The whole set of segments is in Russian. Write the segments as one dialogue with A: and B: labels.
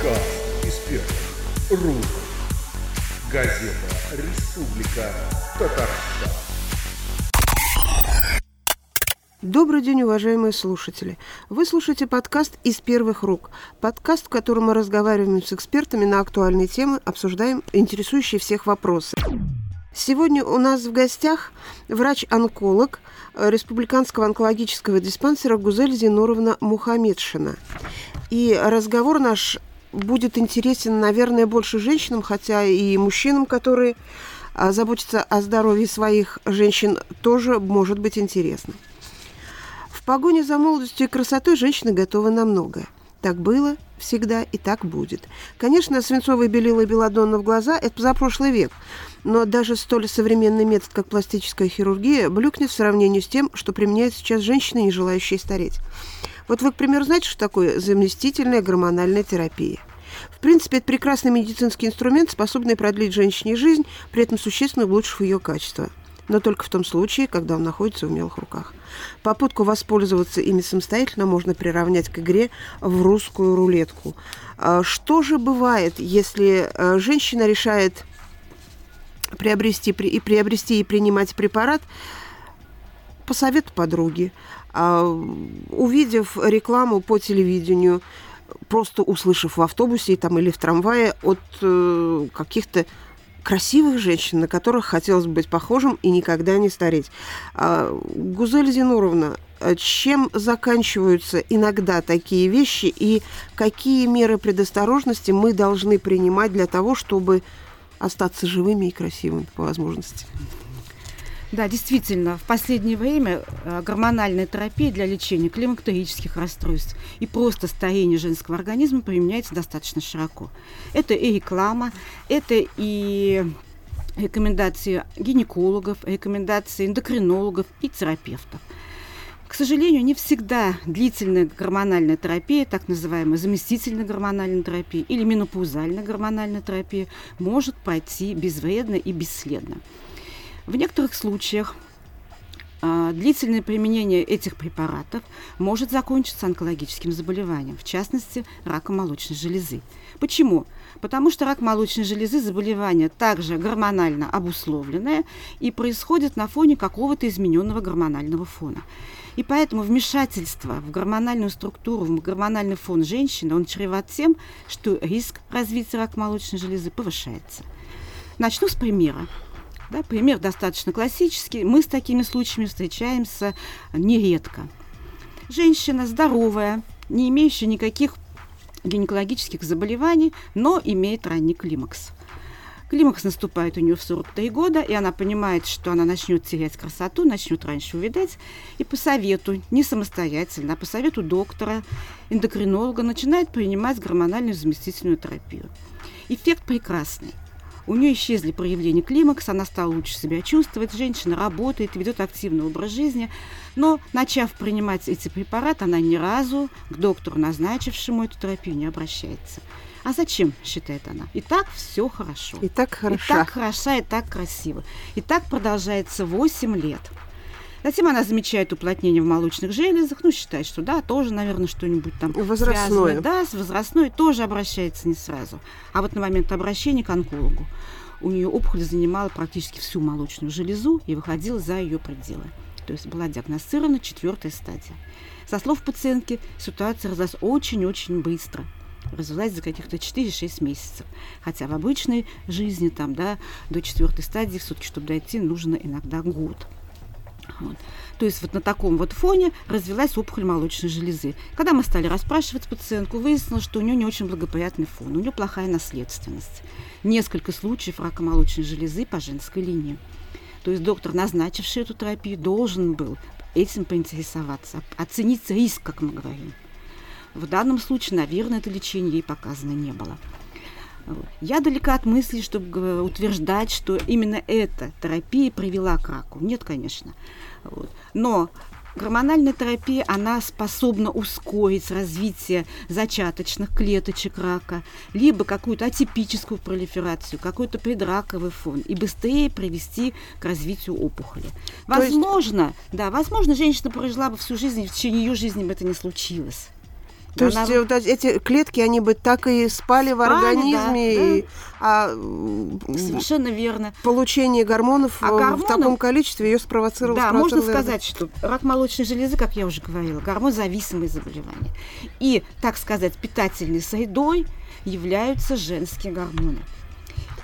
A: Подкаст из рук. Газета «Республика Татарстан».
B: Добрый день, уважаемые слушатели. Вы слушаете подкаст «Из первых рук». Подкаст, в котором мы разговариваем с экспертами на актуальные темы, обсуждаем интересующие всех вопросы. Сегодня у нас в гостях врач-онколог Республиканского онкологического диспансера Гузель Зинуровна Мухамедшина. И разговор наш будет интересен, наверное, больше женщинам, хотя и мужчинам, которые а, заботятся о здоровье своих женщин, тоже может быть интересно. В погоне за молодостью и красотой женщины готовы на многое. Так было всегда и так будет. Конечно, свинцовые белила и белладонна в глаза – это за прошлый век, но даже столь современный метод, как пластическая хирургия, блюкнет в сравнении с тем, что применяют сейчас женщины, не желающие стареть. Вот вы, к примеру, знаете, что такое заместительная гормональная терапия? В принципе, это прекрасный медицинский инструмент, способный продлить женщине жизнь, при этом существенно улучшив ее качество. Но только в том случае, когда он находится в умелых руках. Попытку воспользоваться ими самостоятельно можно приравнять к игре в русскую рулетку. А что же бывает, если э, женщина решает приобрести и приобрести и принимать препарат по совету подруги, увидев рекламу по телевидению, просто услышав в автобусе там, или в трамвае от э, каких-то красивых женщин, на которых хотелось быть похожим и никогда не стареть. А, Гузель Зинуровна, чем заканчиваются иногда такие вещи и какие меры предосторожности мы должны принимать для того, чтобы остаться живыми и красивыми по возможности?
C: Да, действительно, в последнее время э, гормональная терапия для лечения климактерических расстройств и просто старения женского организма применяется достаточно широко. Это и реклама, это и рекомендации гинекологов, рекомендации эндокринологов и терапевтов. К сожалению, не всегда длительная гормональная терапия, так называемая заместительная гормональная терапия или менопаузальная гормональная терапия, может пройти безвредно и бесследно. В некоторых случаях а, длительное применение этих препаратов может закончиться онкологическим заболеванием, в частности, раком молочной железы. Почему? Потому что рак молочной железы – заболевание также гормонально обусловленное и происходит на фоне какого-то измененного гормонального фона. И поэтому вмешательство в гормональную структуру, в гормональный фон женщины, он чреват тем, что риск развития рака молочной железы повышается. Начну с примера. Да, пример достаточно классический. Мы с такими случаями встречаемся нередко. Женщина здоровая, не имеющая никаких гинекологических заболеваний, но имеет ранний климакс. Климакс наступает у нее в 43 года, и она понимает, что она начнет терять красоту, начнет раньше увидать, и по совету, не самостоятельно, а по совету доктора, эндокринолога, начинает принимать гормональную заместительную терапию. Эффект прекрасный. У нее исчезли проявления климакса, она стала лучше себя чувствовать, женщина работает, ведет активный образ жизни. Но, начав принимать эти препараты, она ни разу к доктору, назначившему эту терапию, не обращается. А зачем, считает она? И так все хорошо.
B: И так хорошо.
C: И так хороша, и так красиво. И так продолжается 8 лет. Затем она замечает уплотнение в молочных железах, ну, считает, что да, тоже, наверное, что-нибудь там
B: возрастное.
C: связано. Да, с возрастной тоже обращается не сразу. А вот на момент обращения к онкологу у нее опухоль занимала практически всю молочную железу и выходила за ее пределы. То есть была диагностирована четвертая стадия. Со слов пациентки, ситуация развилась очень-очень быстро развилась за каких-то 4-6 месяцев. Хотя в обычной жизни там, да, до четвертой стадии все-таки, чтобы дойти, нужно иногда год. Вот. То есть вот на таком вот фоне развилась опухоль молочной железы. Когда мы стали расспрашивать пациентку, выяснилось, что у нее не очень благоприятный фон, у нее плохая наследственность. Несколько случаев рака молочной железы по женской линии. То есть доктор, назначивший эту терапию, должен был этим поинтересоваться, оценить риск, как мы говорим. В данном случае, наверное, это лечение ей показано не было. Я далека от мысли, чтобы утверждать, что именно эта терапия привела к раку. Нет, конечно. Но гормональная терапия, она способна ускорить развитие зачаточных клеточек рака, либо какую-то атипическую пролиферацию, какой-то предраковый фон, и быстрее привести к развитию опухоли. Возможно, есть... да, возможно, женщина прожила бы всю жизнь, и в течение ее жизни бы это не случилось.
B: То есть
C: Она-
B: вот эти клетки, они бы так и спали, в
C: Спали,
B: организме,
C: да,
B: и- а
C: Совершенно верно.
B: получение гормонов
C: А
B: э, в таком количестве ее спровоцировало.
C: Да, можно
B: спровоцировало-
C: сказать, что рак молочной железы, как я уже говорила, гормонзависимое заболевание. И, так сказать, питательной средой являются женские гормоны.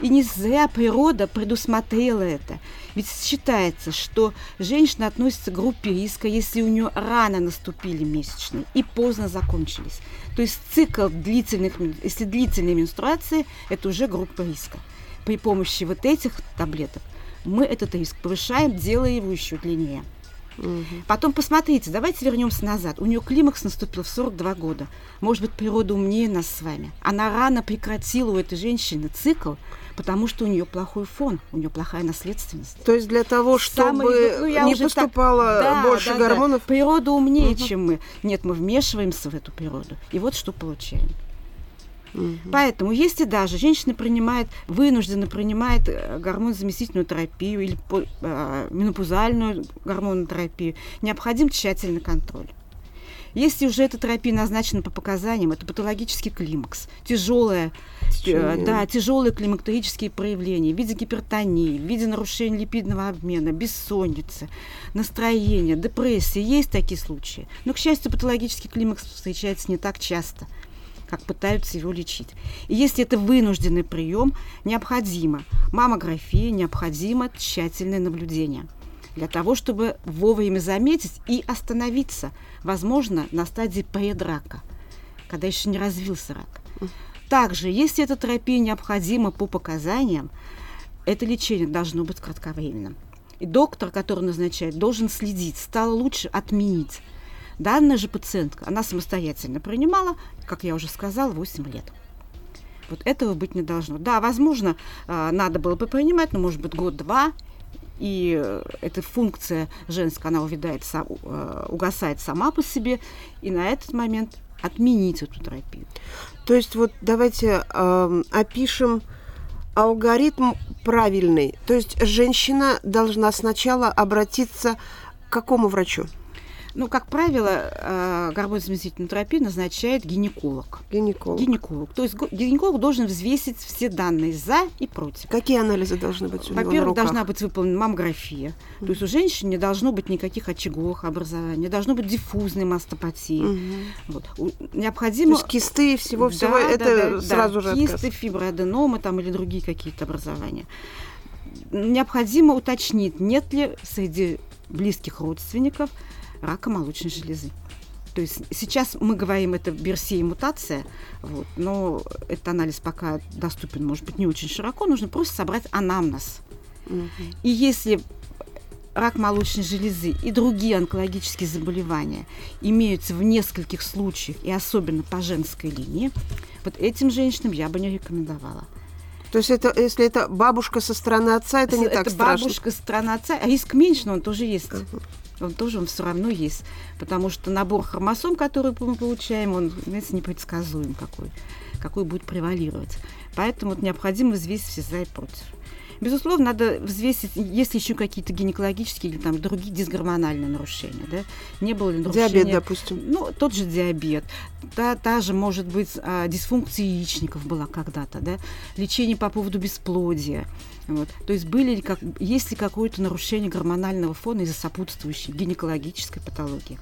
C: И не зря природа предусмотрела это. Ведь считается, что женщина относится к группе риска, если у нее рано наступили месячные и поздно закончились. То есть цикл длительных, если длительные менструации, это уже группа риска. При помощи вот этих таблеток мы этот риск повышаем, делая его еще длиннее.
B: Мгм.
C: Потом посмотрите, давайте вернемся назад. У нее климакс наступил в 42 года. Может быть, природа умнее нас с вами. Она рано прекратила у этой женщины цикл, потому что у нее плохой фон, у нее плохая наследственность.
B: То есть для того, чтобы
C: Самый- ну, я
B: не
C: уже так-
B: поступало
C: Да,
B: больше
C: да, да.
B: гормонов,
C: Природа умнее,
B: Мгм.
C: чем мы. Нет, мы вмешиваемся в эту природу. И вот что получаем.
B: Мгм.
C: Поэтому, если даже женщина принимает, вынуждена принимает э, гормонозаместительную терапию или э, менопаузальную гормонотерапию, необходим тщательный контроль. Если уже эта терапия назначена по показаниям, это патологический климакс, тяжелая, э, да, тяжелые климактерические проявления в виде гипертонии, в виде нарушения липидного обмена, бессонницы, настроения, депрессии. Есть такие случаи. Но, к счастью, патологический климакс встречается не так часто как пытаются его лечить. И если это вынужденный прием, необходимо маммография, необходимо тщательное наблюдение для того, чтобы вовремя заметить и остановиться, возможно, на стадии предрака, когда еще не развился рак. Также, если эта терапия необходима по показаниям, это лечение должно быть кратковременным. И доктор, который назначает, должен следить, стало лучше отменить. Данная же пациентка, она самостоятельно принимала, как я уже сказала, 8 лет. Вот этого быть не должно. Да, возможно, а, надо было бы принимать, но, может быть, год-два, и э, эта функция женская, она увядает, э, угасает сама по себе, и на этот момент отменить эту терапию.
B: То есть вот давайте ам, опишем алгоритм правильный. То есть женщина должна сначала обратиться к какому врачу?
C: Ну, как правило, э, гормонозаместительную терапию назначает гинеколог.
B: Гинеколог.
C: Гинеколог. То есть гинеколог должен взвесить все данные за и против.
B: Какие анализы должны быть у
C: Во-первых, должна быть выполнена маммография. То есть у женщины не должно быть никаких очаговых образований, не должно быть диффузной мастопатии.
B: Мгм.
C: Вот. У-
B: То
C: Необходимо...
B: есть кисты и всего-всего,
C: Да,
B: это
C: да, да,
B: сразу
C: да.
B: же отказ.
C: Кисты, фиброаденомы там, или другие какие-то образования. Необходимо уточнить, нет ли среди близких родственников рака молочной железы. То есть сейчас мы говорим, это берсия мутация, вот, но этот анализ пока доступен, может быть, не очень широко, нужно просто собрать анамнез.
B: Мгм.
C: И если рак молочной железы и другие онкологические заболевания имеются в нескольких случаях, и особенно по женской линии, вот этим женщинам я бы не рекомендовала.
B: То есть это, если это бабушка со стороны отца, это не так страшно.
C: бабушка страна отца, а риск меньше, но он тоже есть. Он тоже он все равно есть. Потому что набор хромосом, который мы получаем, он, знаете, непредсказуем какой, какой будет превалировать. Поэтому вот необходимо взвесить все за и против. Безусловно, надо взвесить, если еще какие-то гинекологические или там другие дисгормональные нарушения, да, не было ли нарушения...
B: Диабет, допустим.
C: Ну, тот же диабет, та, та же, может быть, а, дисфункция яичников была когда-то, да, лечение по поводу бесплодия. Вот. То есть были ли как, есть ли какое-то нарушение гормонального фона из-за сопутствующей гинекологической патологии.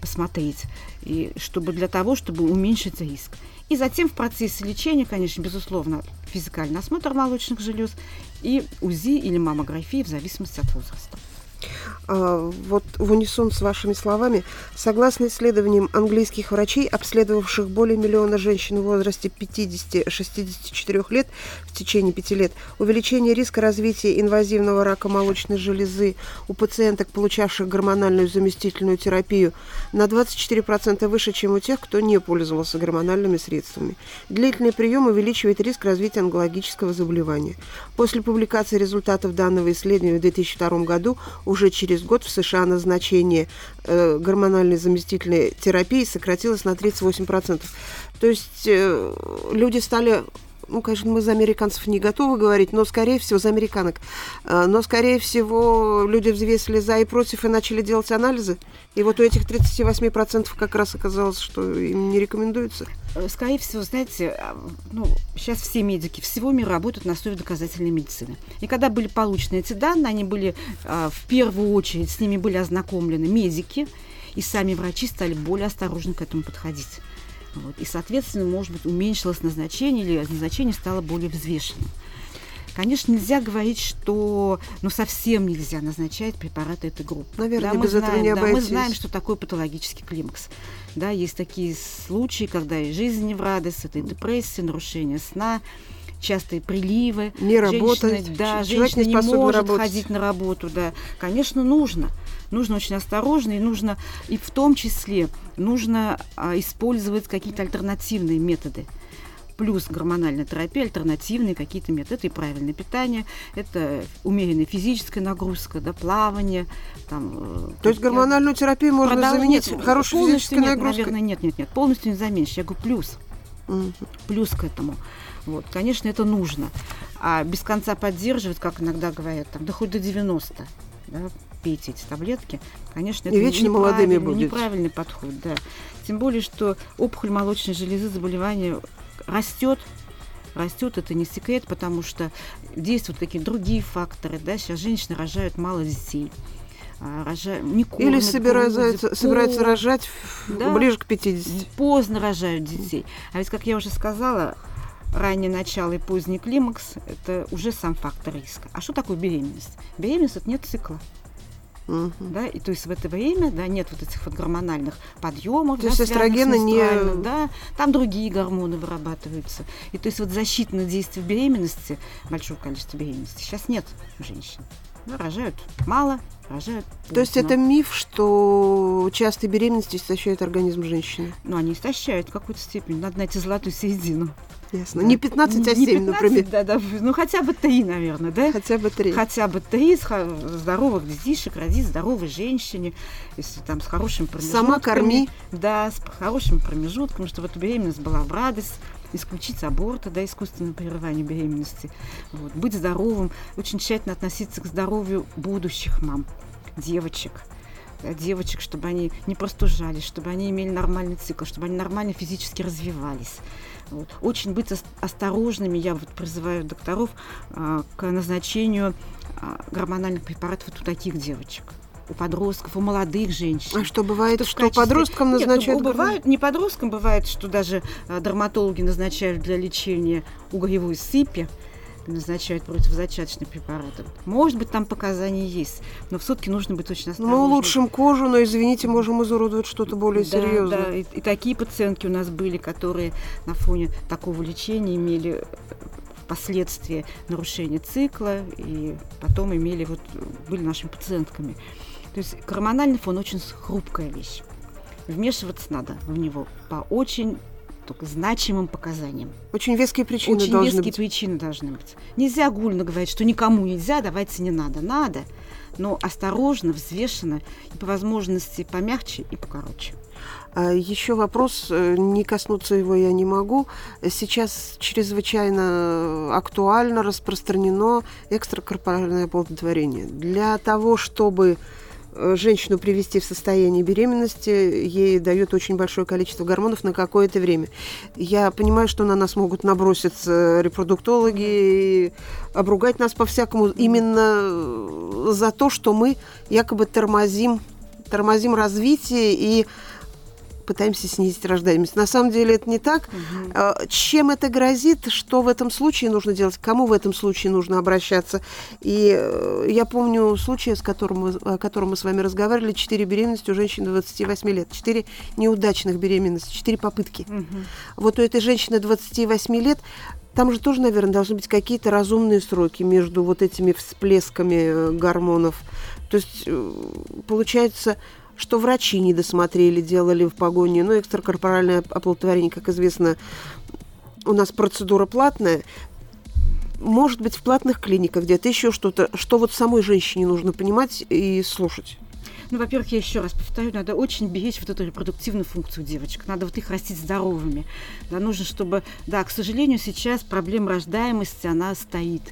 C: Посмотреть. И чтобы для того, чтобы уменьшить риск. И затем в процессе лечения, конечно, безусловно, физикальный осмотр молочных желез и УЗИ или маммография в зависимости от возраста.
B: А, вот в унисон с вашими словами, согласно исследованиям английских врачей, обследовавших более миллиона женщин в возрасте 50-64 лет в течение пяти лет, увеличение риска развития инвазивного рака молочной железы у пациенток, получавших гормональную заместительную терапию, на 24% выше, чем у тех, кто не пользовался гормональными средствами. Длительный прием увеличивает риск развития онкологического заболевания. После публикации результатов данного исследования в 2002 году уже через год в США назначение э, гормональной заместительной терапии сократилось на 38%. То есть э, люди стали ну, конечно, мы за американцев не готовы говорить, но, скорее всего, за американок. А, но, скорее всего, люди взвесили за и против и начали делать анализы. И вот у этих 38% как раз оказалось, что им не рекомендуется.
C: Э, скорее всего, знаете, а, ну, сейчас все медики всего мира работают на основе доказательной медицины. И когда были получены эти данные, они были а, в первую очередь, с ними были ознакомлены медики, и сами врачи стали более осторожно к этому подходить. Вот. И, соответственно, может быть, уменьшилось назначение или назначение стало более взвешенным. Конечно, нельзя говорить, что ну, совсем нельзя назначать препараты этой группы.
B: Наверное,
C: да,
B: без
C: знаем,
B: этого не
C: да. Мы знаем, что такое патологический климакс. Да, есть такие случаи, когда и жизнь не в радость, это и депрессия, нарушение сна, частые приливы.
B: Не работать,
C: Женщина, да,
B: человек
C: женщина
B: не
C: не может
B: работать.
C: ходить на работу, да. Конечно, нужно. Нужно очень осторожно, и нужно, и в том числе, нужно а, использовать какие-то альтернативные методы плюс гормональная терапия, альтернативные какие-то методы. Это и правильное питание, это умеренная физическая нагрузка, да, плавание. Там, э,
B: То есть гормональную терапию можно
C: продал-
B: заменить
C: нет,
B: хорошей физической
C: нет,
B: нагрузкой?
C: Наверное, нет, нет, нет, полностью не заменишь. Я говорю, плюс
B: Мгм.
C: плюс к этому. Вот, конечно, это нужно. А без конца поддерживать, как иногда говорят, там, да хоть до 90, да, пейте эти таблетки, конечно,
B: И
C: это
B: вечно молодыми
C: неправильный-
B: будете.
C: неправильный подход, да. Тем более, что опухоль молочной железы, заболевание растет, растет, это не секрет, потому что действуют такие другие факторы, да, сейчас женщины рожают мало детей, а, рожа- не
B: Или
C: кормят,
B: собираются,
C: грудью,
B: собираются
C: поздно.
B: рожать
C: Да.
B: ближе к 50.
C: Поздно рожают детей. А ведь, как я уже сказала, раннее начало и поздний климакс – это уже сам фактор риска. А что такое беременность? Беременность – это нет цикла.
B: Мгм.
C: Да? И то есть в это время да, нет вот этих вот гормональных подъемов.
B: То
C: да,
B: есть эстрогены не-
C: Да, там другие гормоны вырабатываются. И то есть вот защитное действие беременности, большое количество беременности, сейчас нет у женщин. Да, рожают мало, рожают
B: То есть это миф, что частые беременности истощают организм женщины.
C: Ну, они истощают в какой-то степени. Надо найти золотую середину.
B: Ясно.
C: Да.
B: Не 15, а
C: Не
B: 7,
C: 15,
B: например.
C: Да, да, ну хотя бы три, наверное, да?
B: Хотя бы 3.
C: Хотя бы три с хо- здоровых детишек, родить здоровой женщине, если там с хорошим промежутком.
B: Сама корми.
C: Да, с хорошим промежутком, чтобы эта беременность была в радость, исключить аборты, да, искусственное прерывание беременности. Вот, быть здоровым, очень тщательно относиться к здоровью будущих мам, девочек. Девочек, чтобы они не простужались, чтобы они имели нормальный цикл, чтобы они нормально физически развивались. Вот. Очень быть ос- осторожными, я вот призываю докторов а, к назначению а, гормональных препаратов вот у таких девочек, у подростков, у молодых женщин.
B: А что бывает,
C: Что
B: что
C: качестве-
B: подросткам
C: Нет, ну,
B: назначают?
C: бывает, не подросткам, бывает, что даже а, дерматологи назначают для лечения угревой сыпи, назначают противозачаточные препараты. Может быть, там показания есть, но все-таки нужно быть очень осторожным.
B: Мы улучшим кожу, но, извините, можем изуродовать что-то более
C: Да,
B: серьезное.
C: да, и, и такие пациентки у нас были, которые на фоне такого лечения имели э, впоследствии нарушение цикла и потом имели вот были нашими пациентками. То есть гормональный фон очень хрупкая вещь. Вмешиваться надо в него по очень только значимым показаниям.
B: Очень веские причины
C: Очень
B: должны
C: веские
B: быть.
C: причины должны быть. Нельзя гульно говорить, что никому нельзя, давайте не надо. Надо, но осторожно, взвешенно и по возможности помягче и покороче.
B: А еще вопрос, э, не коснуться его я не могу. Сейчас чрезвычайно актуально распространено экстракорпоральное оплодотворение. Для того, чтобы женщину привести в состояние беременности, ей дают очень большое количество гормонов на какое-то время. Я понимаю, что на нас могут наброситься репродуктологи и обругать нас по-всякому именно э, за то, что мы якобы тормозим, тормозим развитие и пытаемся снизить рождаемость. На самом деле это не так. А, Чем это грозит? Что в этом случае нужно делать? К Кому в этом случае нужно обращаться? И э, я помню случай, с которым мы, о котором мы с вами разговаривали, четыре беременности у женщины 28 лет, четыре неудачных беременности, четыре попытки. Вот у этой женщины 28 лет там же тоже, наверное, должны быть какие-то разумные сроки между вот этими всплесками э, гормонов. То есть э, получается, что врачи не досмотрели, делали в погоне. Ну, экстракорпоральное оплодотворение, как известно, у нас процедура платная. Может быть, в платных клиниках где-то еще что-то, что вот самой женщине нужно понимать и слушать.
C: Ну, во-первых, я еще раз повторю, надо очень беречь вот эту репродуктивную функцию девочек. Надо вот их растить здоровыми. Да, нужно, чтобы... Да, к сожалению, сейчас проблема рождаемости, она стоит.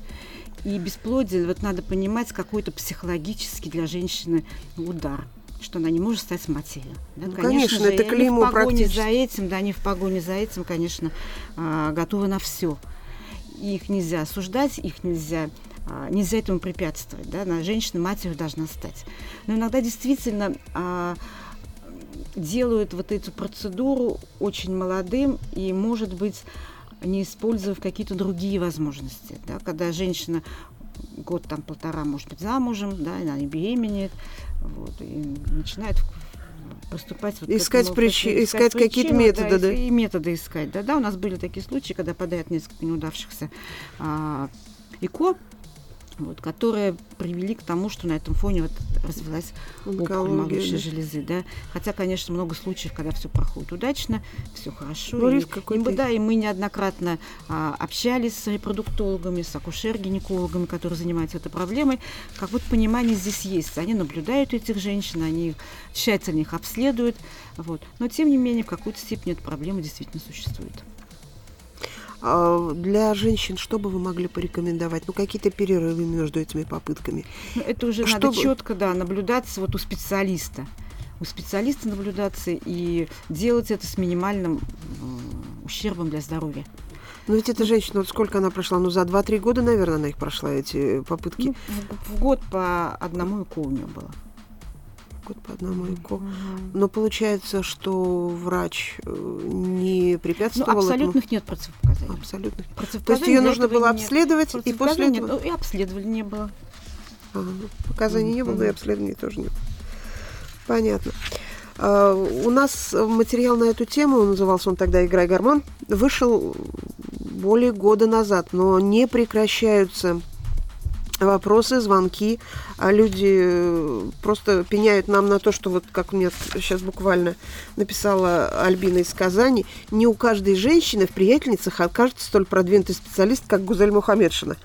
C: И бесплодие, вот надо понимать, какой-то психологический для женщины удар что она не может стать матерью.
B: Да, ну, конечно, конечно же, это клеймо
C: в погоне за этим, да, они в погоне за этим, конечно, а, готовы на все. Их нельзя осуждать, их нельзя а, нельзя этому препятствовать, да, на женщина матерью должна стать. Но иногда действительно а, делают вот эту процедуру очень молодым и, может быть, не используя какие-то другие возможности, да, когда женщина год там полтора может быть замужем, да, она не беременеет, вот, и начинает поступать вот
B: искать, этому, причи, искать, искать какие-то методы, да,
C: да? И методы искать, да, да, у нас были такие случаи, когда подают несколько неудавшихся а, ИКО, вот, которые привели к тому, что на этом фоне вот развилась опухоль молочной да. железы. Да? Хотя, конечно, много случаев, когда все проходит удачно, все хорошо.
B: Ну,
C: и,
B: и, мы,
C: да, и мы неоднократно а, общались с репродуктологами, с акушер-гинекологами, которые занимаются этой проблемой. Как вот понимание здесь есть. Они наблюдают этих женщин, они тщательно их обследуют. Вот. Но, тем не менее, в какой-то степени эта проблема действительно существует.
B: А, для женщин что бы вы могли порекомендовать? Ну, какие-то перерывы между этими попытками?
C: Ну, это уже что надо четко, да, наблюдаться вот у специалиста. У специалиста наблюдаться и делать это с минимальным ущербом для здоровья.
B: Ну ведь эта женщина, вот сколько она прошла? Ну, за 2-3 года, наверное, она их прошла, эти попытки. Ну,
C: в, в год по одному ЭКО у нее было
B: год по одному ЭКО. Но получается, что врач э, не препятствовал. Ну,
C: абсолютных этому? нет противопоказаний.
B: Абсолютных. То есть ее нужно было обследовать, и после этого...
C: Нет, ну, и обследовали не было.
B: Ага, ну, показаний mm-hmm. не было, и обследований тоже нет. Понятно. Uh, у нас материал на эту тему, назывался он тогда «Играй гормон», вышел более года назад, но не прекращаются вопросы, звонки, а люди э, просто пеняют нам на то, что вот как мне сейчас буквально написала Альбина из Казани, не у каждой женщины в приятельницах окажется столь продвинутый специалист, как Гузель Мухаммедшина.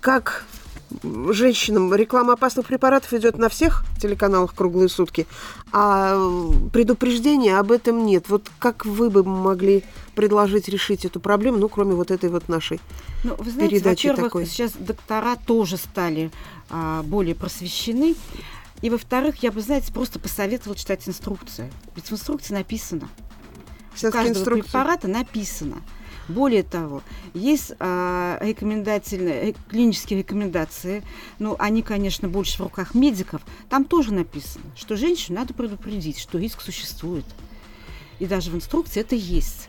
B: Как женщинам реклама опасных препаратов идет на всех телеканалах круглые сутки, а предупреждения об этом нет. Вот как вы бы могли предложить решить эту проблему, ну, кроме вот этой вот нашей ну, вы знаете, передачи
C: во-первых,
B: такой?
C: сейчас доктора тоже стали а, более просвещены. И, во-вторых, я бы, знаете, просто посоветовала читать инструкцию. Ведь в инструкции написано. У каждого инструкция. препарата написано – более того, есть а, рекомендательные, э, клинические рекомендации, ну, они, конечно, больше в руках медиков. Там тоже написано, что женщину надо предупредить, что риск существует. И даже в инструкции это есть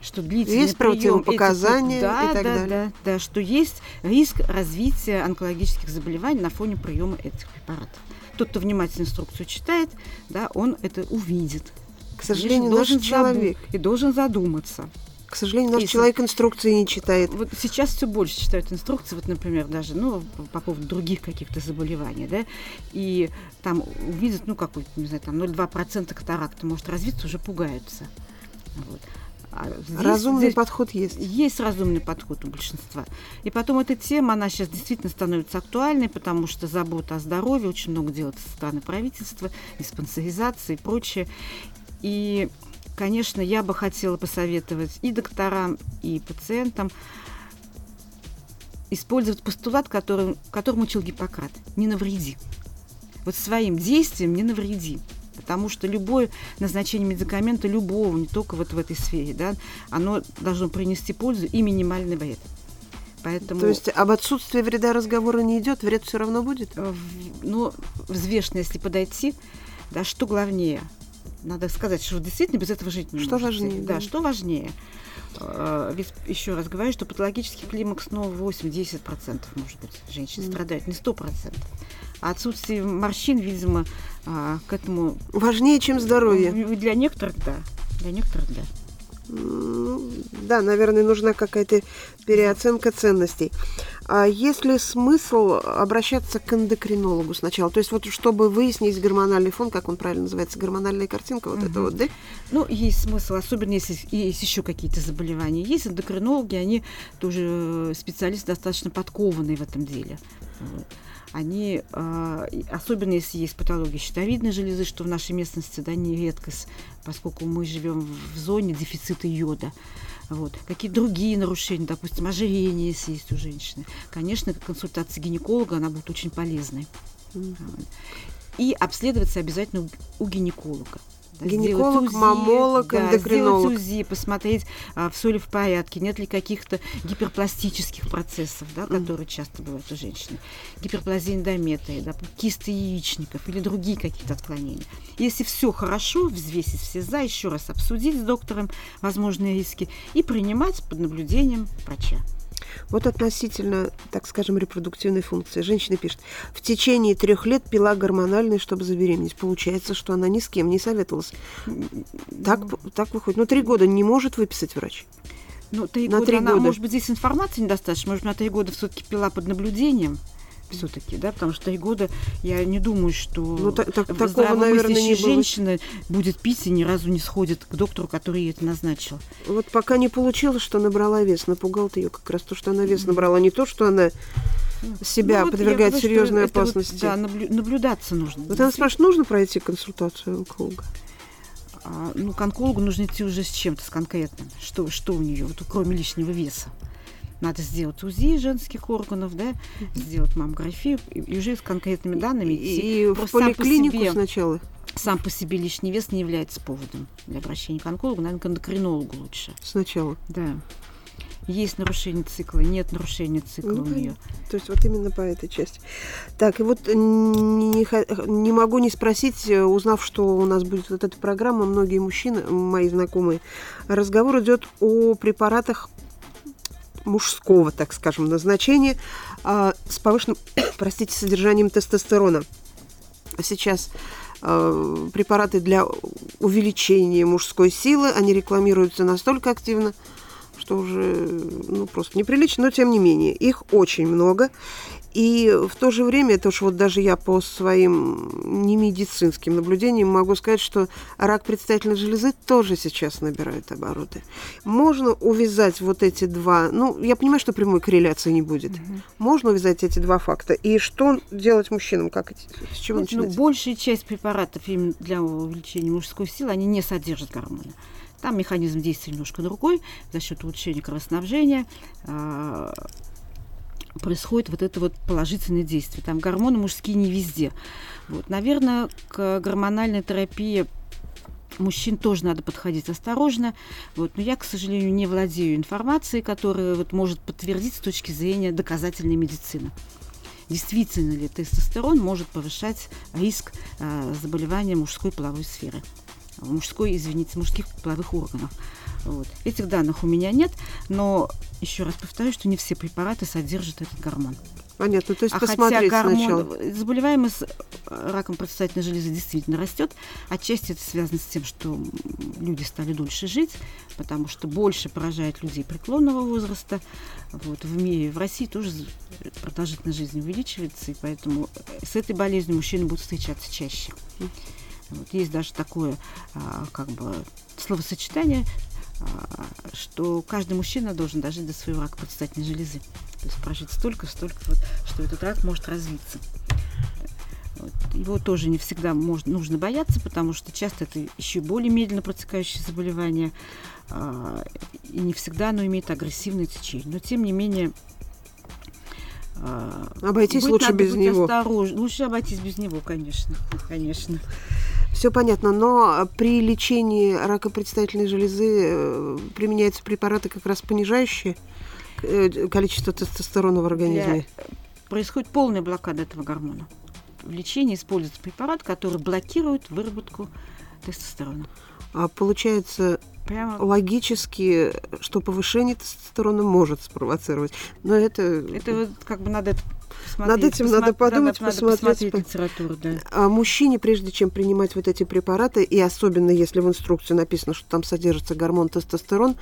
C: что длительный
B: есть противопоказания
C: этих, да,
B: и так
C: да,
B: далее.
C: Да, да, что есть риск развития онкологических заболеваний на фоне приема этих препаратов. Тот, кто внимательно инструкцию читает, да, он это увидит.
B: К сожалению, наш человек.
C: И должен задуматься.
B: К сожалению, наш Если... человек инструкции не читает.
C: Вот сейчас все больше читают инструкции, вот, например, даже, ну, по поводу других каких-то заболеваний, да, и там увидят, ну, какой не знаю, там 0,2% катаракта может развиться, уже пугаются. Вот.
B: А здесь, разумный здесь подход есть.
C: Есть разумный подход у большинства. И потом эта тема, она сейчас действительно становится актуальной, потому что забота о здоровье очень много делается со стороны правительства, диспансеризации и прочее. И конечно, я бы хотела посоветовать и докторам, и пациентам использовать постулат, который, которым учил Гиппократ. Не навреди. Вот своим действием не навреди. Потому что любое назначение медикамента, любого, не только вот в этой сфере, да, оно должно принести пользу и минимальный вред.
B: Поэтому... То есть об отсутствии вреда разговора не идет, вред все равно будет?
C: Ну, взвешенно, если подойти, да, что главнее – надо сказать, что действительно без этого жить не
B: Что важнее?
C: Да, да, что важнее. А, ведь еще раз говорю, что патологический климакс, ну, 8-10% может быть женщин mm. страдает, не 100%. А отсутствие морщин, видимо, а, к этому...
B: Важнее, чем здоровье.
C: Для некоторых, да. Для некоторых, да.
B: Да, наверное, нужна какая-то переоценка ценностей. А есть ли смысл обращаться к эндокринологу сначала? То есть вот чтобы выяснить гормональный фон, как он правильно называется, гормональная картинка, вот угу. это вот, да?
C: Ну, есть смысл, особенно если есть еще какие-то заболевания. Есть эндокринологи, они тоже специалисты достаточно подкованные в этом деле. Они, э, особенно если есть патология щитовидной железы, что в нашей местности да, не редкость, поскольку мы живем в зоне дефицита йода. Вот. Какие другие нарушения, допустим, ожирение, если есть у женщины. Конечно, консультация гинеколога, она будет очень полезной. Mm-hmm. И обследоваться обязательно у гинеколога.
B: Гинеколог, УЗИ, мамолог, да, эндокринолог.
C: Сделать УЗИ, посмотреть, а, все ли в порядке, нет ли каких-то гиперпластических процессов, да, которые mm. часто бывают у женщин. Гиперплазия эндометрия, да, кисты яичников или другие какие-то отклонения. Если все хорошо, взвесить все за, еще раз обсудить с доктором возможные риски и принимать под наблюдением врача.
B: Вот относительно, так скажем, репродуктивной функции. Женщина пишет, в течение трех лет пила гормональные, чтобы забеременеть. Получается, что она ни с кем не советовалась. Так, так выходит. Но три года не может выписать врач.
C: Ну, три на года, три она, года. может быть, здесь информации недостаточно. Может, на три года все-таки пила под наблюдением все-таки, да, потому что три года я не думаю, что ну, так, так, такого, наверное, не женщина было. будет пить и ни разу не сходит к доктору, который ей это назначил.
B: Вот пока не получилось, что набрала вес, напугал ты ее как раз то, что она вес набрала, не то, что она себя ну, подвергает вот серьезной опасности. Вот,
C: да, наблю, наблюдаться нужно.
B: Вот она спрашивает, нужно пройти консультацию онколога?
C: А, ну, к онкологу нужно идти уже с чем-то, с конкретным. Что, что у нее, вот, кроме лишнего веса надо сделать УЗИ женских органов, да, сделать маммографию, и уже с конкретными данными
B: идти. И в поликлинику по себе, сначала?
C: Сам по себе лишний вес не является поводом для обращения к онкологу, наверное, к эндокринологу лучше.
B: Сначала?
C: Да. Есть нарушение цикла, нет нарушения цикла ну, у нее.
B: То есть вот именно по этой части. Так, и вот не, не могу не спросить, э, узнав, что у нас будет вот эта программа, многие мужчины, мои знакомые, разговор идет о препаратах мужского, так скажем, назначения э, с повышенным, простите, содержанием тестостерона. Сейчас э, препараты для увеличения мужской силы, они рекламируются настолько активно, что уже ну, просто неприлично, но тем не менее, их очень много. И в то же время, это уж вот даже я по своим немедицинским наблюдениям могу сказать, что рак предстательной железы тоже сейчас набирает обороты. Можно увязать вот эти два, ну, я понимаю, что прямой корреляции не будет. Угу. Можно увязать эти два факта. И что делать мужчинам? Как, с чего ну, начинать?
C: Ну, большая часть препаратов именно для увеличения мужской силы, они не содержат гормоны. Там механизм действия немножко другой, за счет улучшения кровоснабжения, а, происходит вот это вот положительное действие. Там гормоны мужские не везде. Вот, наверное, к гормональной терапии мужчин тоже надо подходить осторожно. Вот. Но я, к сожалению, не владею информацией, которая вот может подтвердить с точки зрения доказательной медицины. Действительно ли тестостерон может повышать риск э, заболевания мужской половой сферы? Мужской, извините, мужских половых органов. Вот. Этих данных у меня нет, но еще раз повторю, что не все препараты содержат этот гормон.
B: Понятно, то есть а посмотреть хотя гормон,
C: сначала. Заболеваемость раком предстательной железы действительно растет. Отчасти это связано с тем, что люди стали дольше жить, потому что больше поражает людей преклонного возраста. Вот, в мире, в России тоже продолжительность жизни увеличивается, и поэтому с этой болезнью мужчины будут встречаться чаще. Вот, есть даже такое а, как бы словосочетание что каждый мужчина должен дожить до своего рака предстательной железы. То есть прожить столько, столько, вот, что этот рак может развиться. Вот. Его тоже не всегда можно, нужно бояться, потому что часто это еще более медленно протекающее заболевание, э, и не всегда оно имеет агрессивное течение. Но тем не менее
B: э, обойтись лучше без него.
C: Осторож... Лучше обойтись без него, конечно, конечно.
B: Все понятно, но при лечении рака предстательной железы э, применяются препараты как раз понижающие э, количество тестостерона в организме.
C: Для... Происходит полная блокада этого гормона. В лечении используется препарат, который блокирует выработку тестостерона.
B: А получается, Прямо... логически, что повышение тестостерона может спровоцировать. Но это...
C: Это вот как бы надо
B: над этим посмотри, надо подумать,
C: надо,
B: посмотреть.
C: Надо посмотреть литературу, да.
B: А мужчине, прежде чем принимать вот эти препараты, и особенно если в инструкции написано, что там содержится гормон тестостерон,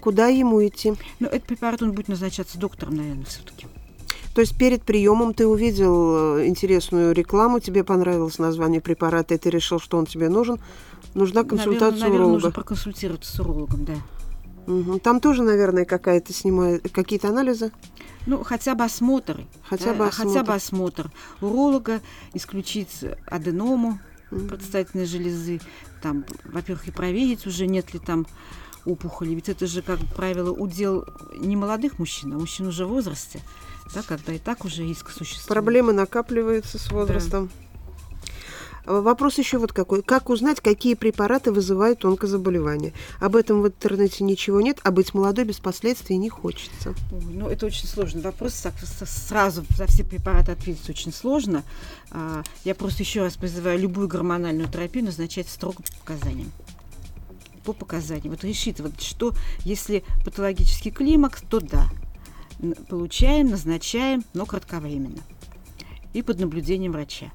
B: куда ему идти?
C: Ну, этот препарат, он будет назначаться доктором, наверное, все-таки.
B: То есть перед приемом ты увидел э, интересную рекламу, тебе понравилось название препарата, и ты решил, что он тебе нужен. Нужна консультация
C: наверное, наверное,
B: уролога.
C: нужно проконсультироваться с урологом, да.
B: Угу. Там тоже, наверное, какая-то снимает какие-то анализы.
C: Ну, хотя бы осмотр.
B: Хотя бы осмотр.
C: Хотя бы осмотр. Уролога исключить аденому mm предстательной железы. Там, во-первых, и проверить уже нет ли там опухоли. Ведь это же, как правило, удел не молодых мужчин, а мужчин уже в возрасте, да, когда и так уже риск существует.
B: Проблемы накапливаются с возрастом. Да. Вопрос еще вот какой. Как узнать, какие препараты вызывают онкозаболевания? Об этом в интернете ничего нет, а быть молодой без последствий не хочется.
C: Ой, ну, это очень сложный вопрос. Сразу за все препараты ответить очень сложно. А, я просто еще раз призываю любую гормональную терапию назначать строго по показаниям по показаниям. Вот вот что, если патологический климакс, то да, получаем, назначаем, но кратковременно. И под наблюдением врача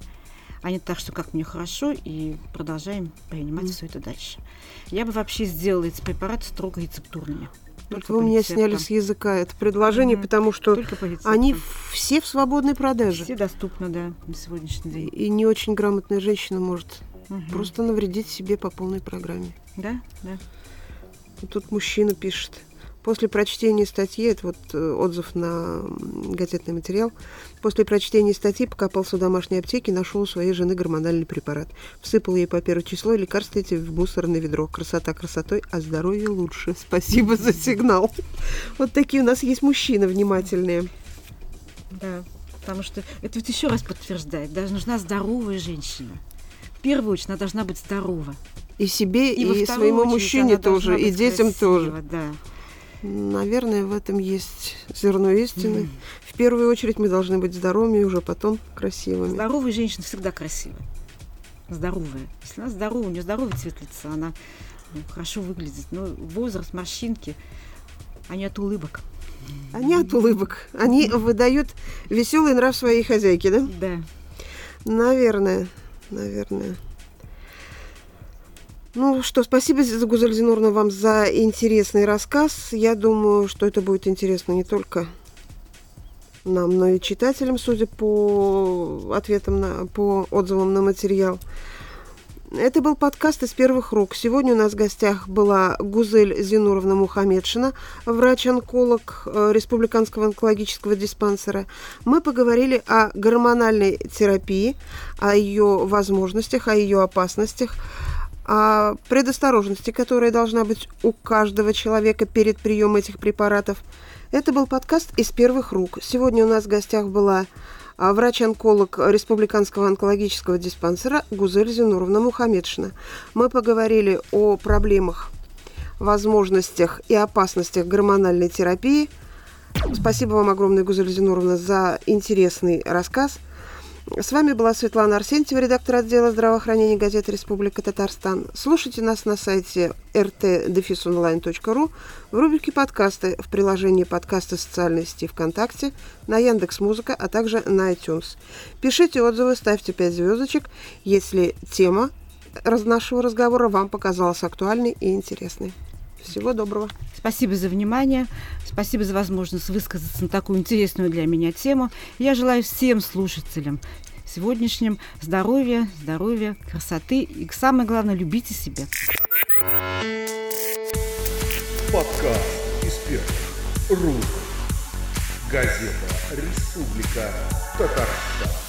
C: а не так, что как мне хорошо, и продолжаем принимать mm. все это дальше. Я бы вообще сделала эти препараты строго рецептурными.
B: Только Вы меня сняли с языка это предложение, mm-hmm. потому что они все в свободной продаже.
C: Все доступны, да, на сегодняшний день.
B: И не очень грамотная женщина может угу. просто навредить себе по полной программе.
C: Да, да.
B: И тут мужчина пишет. После прочтения статьи, это вот э, отзыв на газетный материал, после прочтения статьи покопался в домашней аптеке нашел у своей жены гормональный препарат. Всыпал ей по первое число, лекарства эти в мусорное ведро. Красота красотой, а здоровье лучше. Спасибо за сигнал. Вот такие у нас есть мужчины внимательные.
C: Да, потому что это ведь еще раз подтверждает, даже нужна здоровая женщина. В первую очередь она должна быть здорова.
B: И себе, и, и своему мужчине тоже, и детям красива, тоже.
C: Да.
B: Наверное, в этом есть зерно истины. Mm. В первую очередь мы должны быть здоровыми, и уже потом красивыми.
C: Здоровая женщина всегда красивая. Здоровая. Если она здоровая, у нее здоровый цвет лица, она ну, хорошо выглядит. Но возраст, морщинки, они от улыбок.
B: Они от улыбок. Они выдают веселый нрав своей хозяйки, да?
C: Да.
B: Наверное, наверное. Ну что, спасибо, Гузель Зинурна, вам за интересный рассказ. Я думаю, что это будет интересно не только нам, но и читателям, судя по ответам на, по отзывам на материал. Это был подкаст из первых рук. Сегодня у нас в гостях была Гузель Зинуровна Мухамедшина, врач-онколог э, Республиканского онкологического диспансера. Мы поговорили о гормональной терапии, о ее возможностях, о ее опасностях, о предосторожности, которая должна быть у каждого человека перед приемом этих препаратов. Это был подкаст из первых рук. Сегодня у нас в гостях была а, врач-онколог Республиканского онкологического диспансера Гузель Зинуровна Мухамедшина. Мы поговорили о проблемах, возможностях и опасностях гормональной терапии. Спасибо вам огромное, Гузель Зинуровна, за интересный рассказ – с вами была Светлана Арсентьева, редактор отдела здравоохранения газеты «Республика Татарстан». Слушайте нас на сайте rt-online.ru в рубрике «Подкасты» в приложении подкасты социальной сети ВКонтакте, на Яндекс Музыка, а также на iTunes. Пишите отзывы, ставьте 5 звездочек, если тема нашего разговора вам показалась актуальной и интересной. Всего доброго.
C: Спасибо за внимание. Спасибо за возможность высказаться на такую интересную для меня тему. Я желаю всем слушателям сегодняшним здоровья, здоровья, красоты и, самое главное, любите себя.
A: Подкаст рук. Газета «Республика Татарстан».